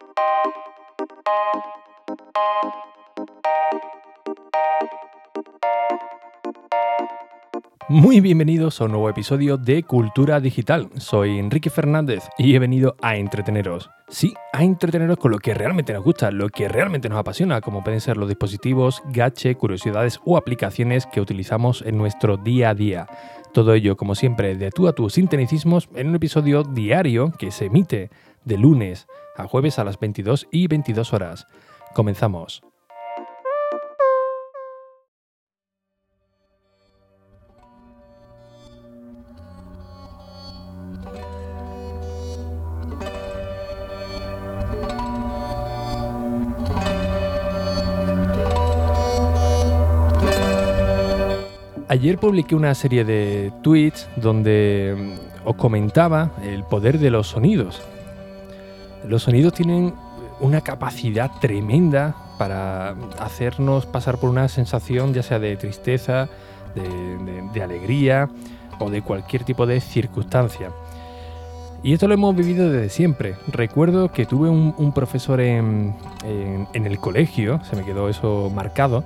Thank you. Muy bienvenidos a un nuevo episodio de Cultura Digital. Soy Enrique Fernández y he venido a entreteneros. Sí, a entreteneros con lo que realmente nos gusta, lo que realmente nos apasiona, como pueden ser los dispositivos, gache, curiosidades o aplicaciones que utilizamos en nuestro día a día. Todo ello, como siempre, de tú a tú sin tecnicismos en un episodio diario que se emite de lunes a jueves a las 22 y 22 horas. Comenzamos. Ayer publiqué una serie de tweets donde mm, os comentaba el poder de los sonidos. Los sonidos tienen una capacidad tremenda para hacernos pasar por una sensación ya sea de tristeza, de, alegría o de cualquier tipo de circunstancia. Y esto lo hemos vivido desde siempre. Recuerdo que tuve un, profesor en, el colegio, se me quedó eso marcado,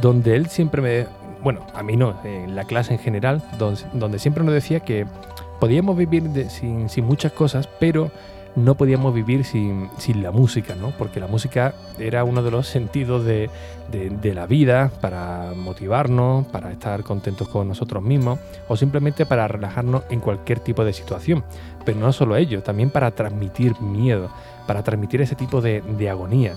donde él siempre me, bueno, a mí no, en la clase en general, donde, siempre nos decía que podíamos vivir sin, muchas cosas, pero no podíamos vivir sin, la música, ¿no? Porque la música era uno de los sentidos de, la vida para motivarnos, para estar contentos con nosotros mismos o simplemente para relajarnos en cualquier tipo de situación. Pero no solo ello, también para transmitir miedo, para transmitir ese tipo de, agonía.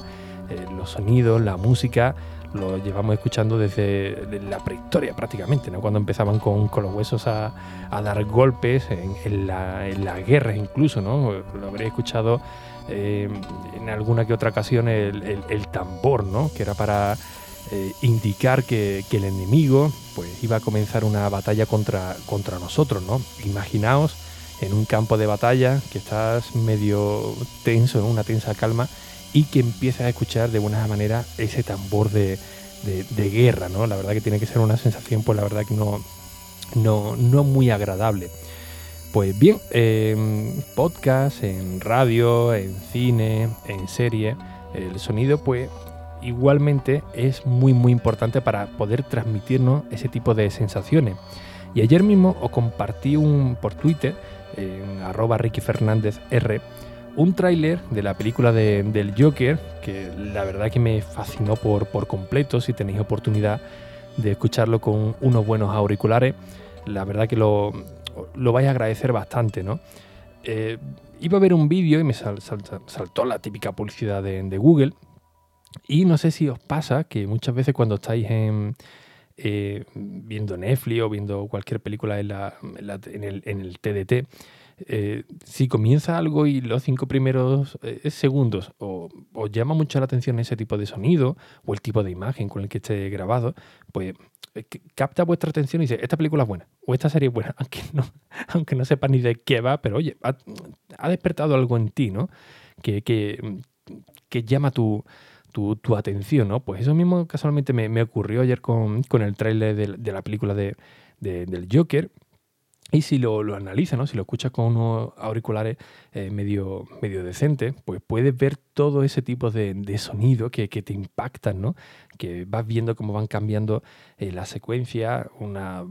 Eh, los sonidos, la música lo llevamos escuchando desde la prehistoria prácticamente, ¿no? cuando empezaban con, los huesos a, dar golpes en, la, en las guerras incluso, ¿no? lo habréis escuchado eh, en alguna que otra ocasión el, tambor, ¿no? que era para eh, indicar que, el enemigo pues, iba a comenzar una batalla contra, contra nosotros. ¿no? Imaginaos en un campo de batalla que estás medio tenso, en una tensa calma, y que empiezas a escuchar de buena manera ese tambor de, guerra, ¿no? La verdad que tiene que ser una sensación, pues la verdad que no, no, no muy agradable. Pues bien, en podcast, en radio, en cine, en serie, el sonido pues igualmente es muy muy importante para poder transmitirnos ese tipo de sensaciones. Y ayer mismo os compartí un por Twitter, en arroba Ricky Fernández R, un tráiler de la película del Joker, que la verdad que me fascinó por, por completo, si tenéis oportunidad de escucharlo con unos buenos auriculares, la verdad que lo, lo vais a agradecer bastante, ¿no? Eh, iba a ver un vídeo y me saltó la típica publicidad de, Google. Y no sé si os pasa que muchas veces cuando estáis en, eh, viendo Netflix o viendo cualquier película en, en, el, en el TDT, eh, si comienza algo y los cinco primeros eh, segundos os llama mucho la atención ese tipo de sonido o el tipo de imagen con el que esté grabado, pues eh, capta vuestra atención y dice, esta película es buena o esta serie es buena, aunque no, aunque no sepa ni de qué va, pero oye, ha, despertado algo en ti, ¿no? Que, que, llama tu, tu, atención, ¿no? Pues eso mismo casualmente me, ocurrió ayer con, el tráiler de, la película de, del Joker y si lo, lo analizas, ¿no? si lo escuchas con unos auriculares eh, medio, medio decentes, pues puedes ver todo ese tipo de, de sonido que, te impactan, ¿no? que vas viendo cómo van cambiando eh, la secuencia, una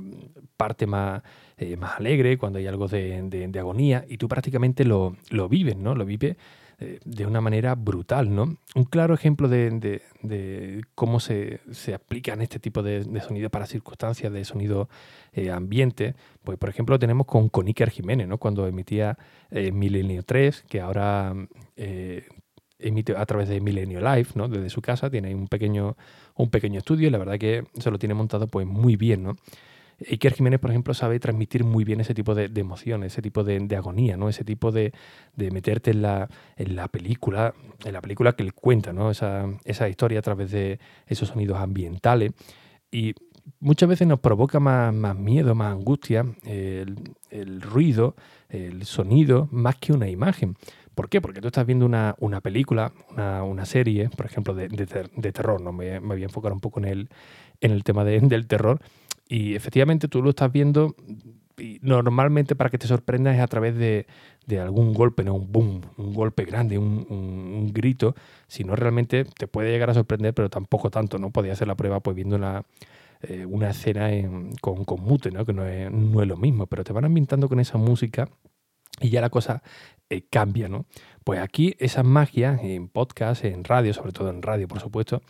parte más, eh, más alegre, cuando hay algo de, de, agonía, y tú prácticamente lo, lo vives, ¿no? lo vives de una manera brutal, ¿no? Un claro ejemplo de, cómo se, se, aplican este tipo de, sonido para circunstancias de sonido eh, ambiente, pues por ejemplo tenemos con, con Iker Jiménez, ¿no? Cuando emitía eh, Milenio 3, que ahora emite a través de Milenio Live, ¿no? Desde su casa, tiene un pequeño, un pequeño estudio y la verdad que se lo tiene montado pues muy bien, ¿no? Iker Jiménez, por ejemplo, sabe transmitir muy bien ese tipo de, emociones, ese tipo de, agonía, ¿no? Ese tipo de, meterte en la, en la, película, en la película que él cuenta, ¿no? Esa, esa historia a través de esos sonidos ambientales. Y muchas veces nos provoca más, más miedo, más angustia, el, ruido, el sonido, más que una imagen. ¿Por qué? Porque tú estás viendo una, película, una, serie, por ejemplo, de, terror, ¿no? Me, voy a enfocar un poco en el, en el tema del terror y efectivamente tú lo estás viendo y normalmente para que te sorprenda es a través de, de algún golpe, no un boom, un golpe grande, un, grito, sino realmente te puede llegar a sorprender, pero tampoco tanto, ¿no? Podía hacer la prueba pues viendo una, eh, una escena con, con, mute, ¿no? Que no es, no es lo mismo, pero te van ambientando con esa música y ya la cosa eh, cambia, ¿no? Pues aquí esas magias en podcast, en radio, sobre todo en radio, por supuesto,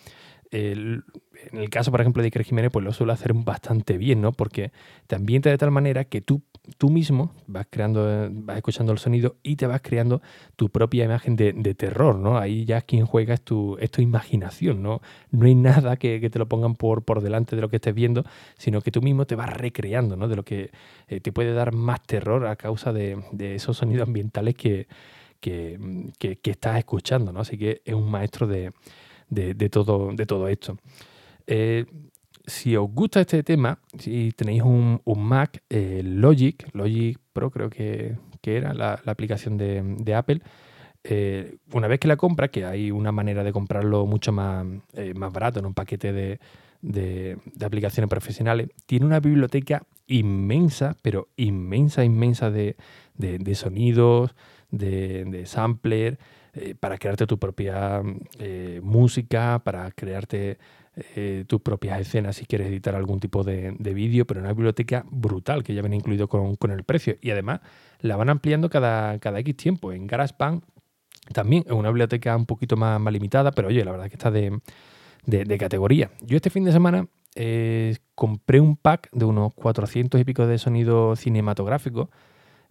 en el caso, por ejemplo, de Iker Jiménez, pues lo suele hacer bastante bien, ¿no? Porque te ambienta de tal manera que tú, tú mismo vas creando, vas escuchando el sonido y te vas creando tu propia imagen de, terror, ¿no? Ahí ya quien juega es tu, es tu imaginación, ¿no? No hay nada que, te lo pongan por, por delante de lo que estés viendo, sino que tú mismo te vas recreando, ¿no? De lo que eh, te puede dar más terror a causa de, esos sonidos ambientales que, que, que estás escuchando, ¿no? Así que es un maestro de de, todo, de todo esto. Eh, si os gusta este tema, si tenéis un, Mac, eh, Logic, Logic Pro creo que, era la, aplicación de, Apple, eh, una vez que la compra, que hay una manera de comprarlo mucho más, más barato en un paquete de, de, aplicaciones profesionales, tiene una biblioteca inmensa, pero inmensa, inmensa de, sonidos, de, sampler, eh, para crearte tu propia eh, música, para crearte eh, tus propias escenas si quieres editar algún tipo de, vídeo, pero una biblioteca brutal que ya viene incluido con, el precio. Y además la van ampliando cada, cada X tiempo. En GarageBand también es una biblioteca un poquito más, más limitada, pero oye, la verdad es que está de, de categoría. Yo este fin de semana compré un pack de unos 400 y pico de sonido cinematográfico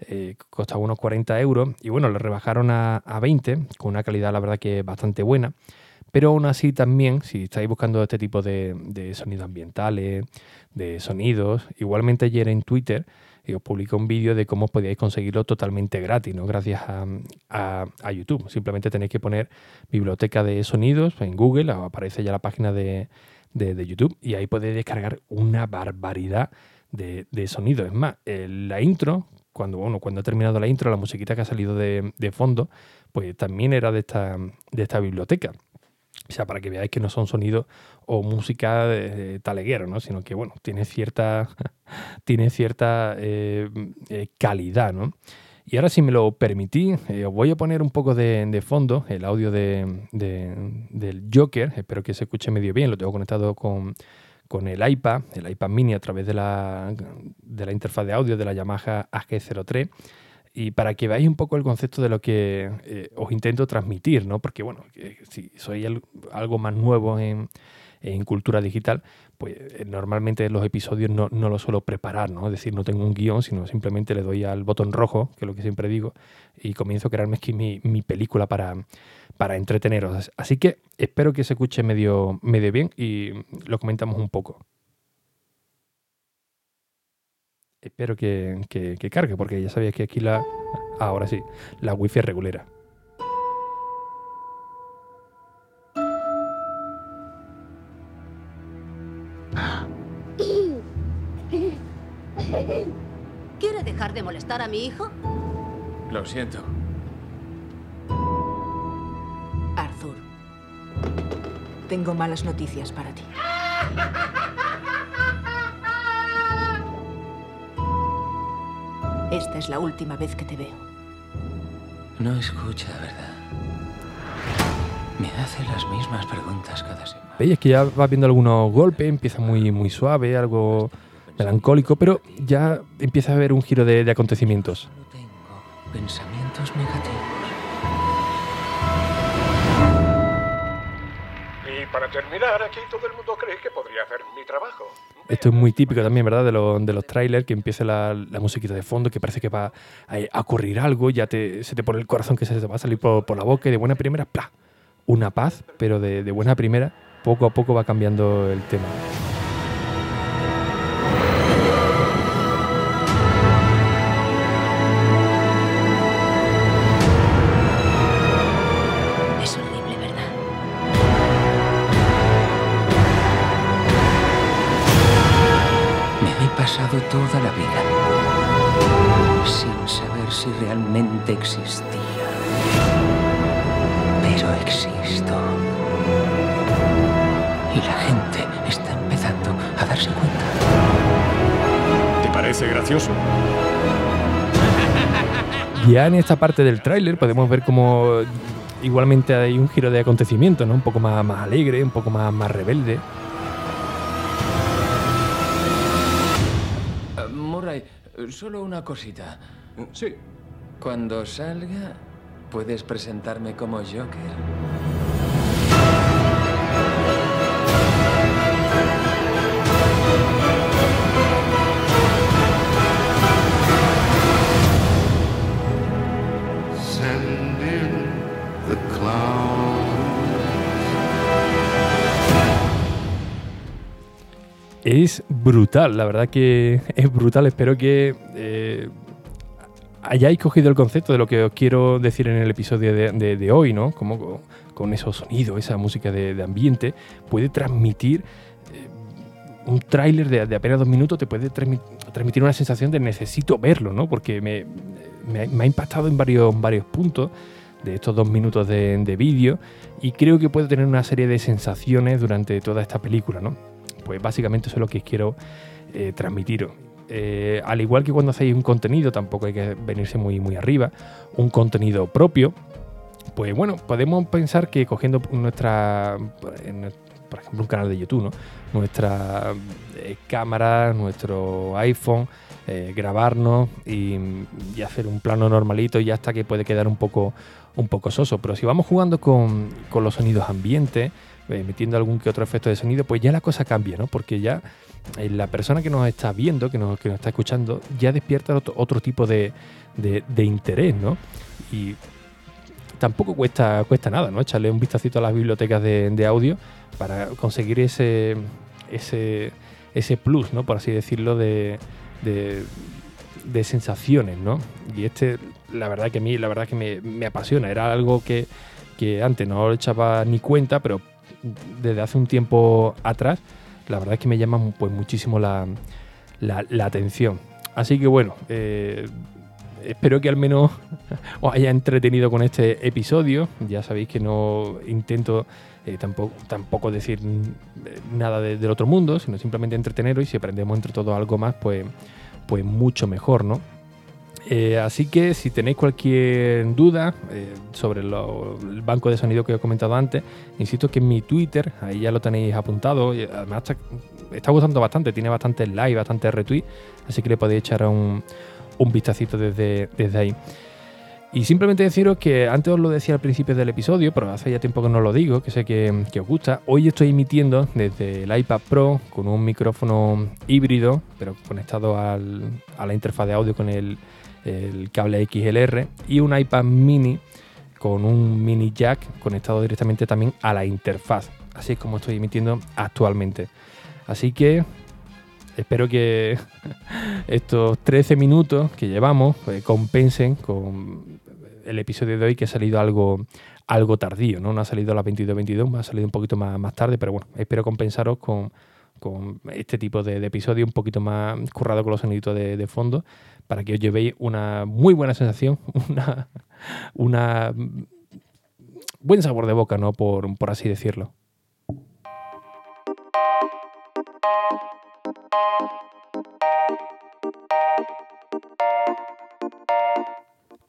eh, costaba unos 40 euros y bueno, lo rebajaron a, 20 con una calidad la verdad que bastante buena. Pero aún así también, si estáis buscando este tipo de, sonidos ambientales, de sonidos, igualmente ayer en Twitter eh, os publiqué un vídeo de cómo podíais conseguirlo totalmente gratis, ¿no? Gracias a, YouTube. Simplemente tenéis que poner biblioteca de sonidos en Google, aparece ya la página de, YouTube y ahí podéis descargar una barbaridad de, sonidos. Es más, la intro cuando, bueno, cuando ha terminado la intro, la musiquita que ha salido de, fondo, pues también era de esta, de esta biblioteca. O sea, para que veáis que no son sonidos o música de, taleguero, ¿no? Sino que, bueno, tiene cierta, tiene cierta eh, eh, calidad, ¿no? Y ahora, si me lo permitís, eh, os voy a poner un poco de, fondo el audio de, del Joker. Espero que se escuche medio bien. Lo tengo conectado con, con el iPad, el iPad mini a través de la, de la interfaz de audio de la Yamaha AG03 y para que veáis un poco el concepto de lo que eh, os intento transmitir, ¿no? Porque bueno, si soy algo más nuevo en, en cultura digital, pues eh, normalmente los episodios no, no los suelo preparar, ¿no? Es decir, no tengo un guion, sino simplemente le doy al botón rojo, que es lo que siempre digo, y comienzo a crearme aquí mi, mi película para, para entreteneros. Así que espero que se escuche medio, medio bien y lo comentamos un poco. Espero que, que, que cargue, porque ya sabéis que aquí la... Ahora sí, la wifi es regulera. ¿Quiere dejar de molestar a mi hijo? Lo siento. Arthur, tengo malas noticias para ti. Esta es la última vez que te veo. No escucha, ¿verdad? Me hace las mismas preguntas cada semana. Veis que ya va viendo algunos golpes, empieza muy, muy suave, algo melancólico, pero ya empieza a haber un giro de, acontecimientos. tengo pensamientos negativos. Y para terminar, aquí todo el mundo cree que podría hacer mi trabajo. Esto es muy típico también, ¿verdad? De, de los trailers, que empieza la, musiquita de fondo, que parece que va a, ocurrir algo, ya te, se te pone el corazón que se te va a salir por, la boca y de buena primera, ¡plá! Una paz, pero de, de buena primera, poco a poco va cambiando el tema. Existía. Pero existo. Y la gente está empezando a darse cuenta. ¿Te parece gracioso? Ya en esta parte del tráiler podemos ver como igualmente hay un giro de acontecimientos, ¿no? Un poco más, más alegre, un poco más, más rebelde. Murray, eh, solo una cosita. Sí. Cuando salga, ¿puedes presentarme como Joker? Send in the clown. Es brutal, la verdad que es brutal. Espero que eh, hayáis cogido el concepto de lo que os quiero decir en el episodio de, hoy, ¿no? Como con, esos sonidos, esa música de, ambiente, puede transmitir eh, un tráiler de, de apenas dos minutos, te puede transmi- transmitir una sensación de necesito verlo, ¿no? Porque me, me ha- impactado en varios, varios puntos de estos dos minutos de, de vídeo y creo que puede tener una serie de sensaciones durante toda esta película, ¿no? Pues básicamente eso es lo que quiero eh, transmitiros. Eh, al igual que cuando hacéis un contenido, tampoco hay que venirse muy, muy arriba, un contenido propio, pues bueno, podemos pensar que cogiendo nuestra, por ejemplo, un canal de YouTube, ¿no? nuestra eh, cámara, nuestro iPhone, eh, grabarnos y, y hacer un plano normalito y hasta que puede quedar un poco, un poco soso. Pero si vamos jugando con, con los sonidos ambientes, eh, metiendo algún que otro efecto de sonido, pues ya la cosa cambia, ¿no? Porque ya eh, la persona que nos está viendo, que nos, que nos está escuchando, ya despierta otro, otro tipo de, de- interés, ¿no? Y tampoco cuesta, cuesta nada, ¿no? Echarle un vistacito a las bibliotecas de, audio para conseguir ese, ese, ese plus, ¿no? Por así decirlo, de, de, de sensaciones, ¿no? Y este, la verdad que a mí, la verdad que me, me apasiona. Era algo que, que antes no le echaba ni cuenta, pero desde hace un tiempo atrás, la verdad es que me llama pues muchísimo la, la- atención. Así que bueno, eh, espero que al menos os haya entretenido con este episodio. Ya sabéis que no intento eh, tampoco, tampoco decir nada de- del otro mundo, sino simplemente entreteneros y si aprendemos entre todos algo más, pues, pues mucho mejor, ¿no? Eh, así que si tenéis cualquier duda eh, sobre el banco de sonido que he comentado antes, insisto que en mi Twitter, ahí ya lo tenéis apuntado, además está, está gustando bastante, tiene bastantes likes, bastantes retweets, así que le podéis echar un, un vistacito desde, desde ahí. Y simplemente deciros que antes os lo decía al principio del episodio, pero hace ya tiempo que no lo digo, que sé que, os gusta. Hoy estoy emitiendo desde el iPad Pro con un micrófono híbrido, pero conectado a la interfaz de audio con el, el cable XLR y un iPad mini con un mini jack conectado directamente también a la interfaz. Así es como estoy emitiendo actualmente. Así que espero que estos 13 minutos que llevamos pues, compensen con el episodio de hoy que ha salido algo, algo tardío, ¿no? No ha salido a las 22.22, ha salido un poquito más, más tarde, pero bueno, espero compensaros con, con este tipo de, de episodio un poquito más currado con los soniditos de, fondo para que os llevéis una muy buena sensación, una, una buen sabor de boca, ¿no? Por, por así decirlo.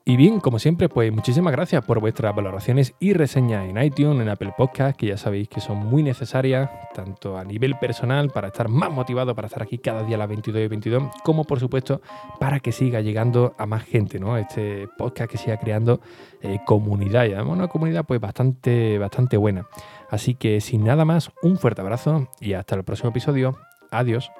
Y bien, como siempre, pues muchísimas gracias por vuestras valoraciones y reseñas en iTunes, en Apple Podcast, que ya sabéis que son muy necesarias, tanto a nivel personal, para estar más motivado, para estar aquí cada día a las 22 y 22, como por supuesto para que siga llegando a más gente, ¿no? Este podcast que siga creando eh, comunidad, y una comunidad pues bastante, bastante buena. Así que sin nada más, un fuerte abrazo y hasta el próximo episodio. Adiós.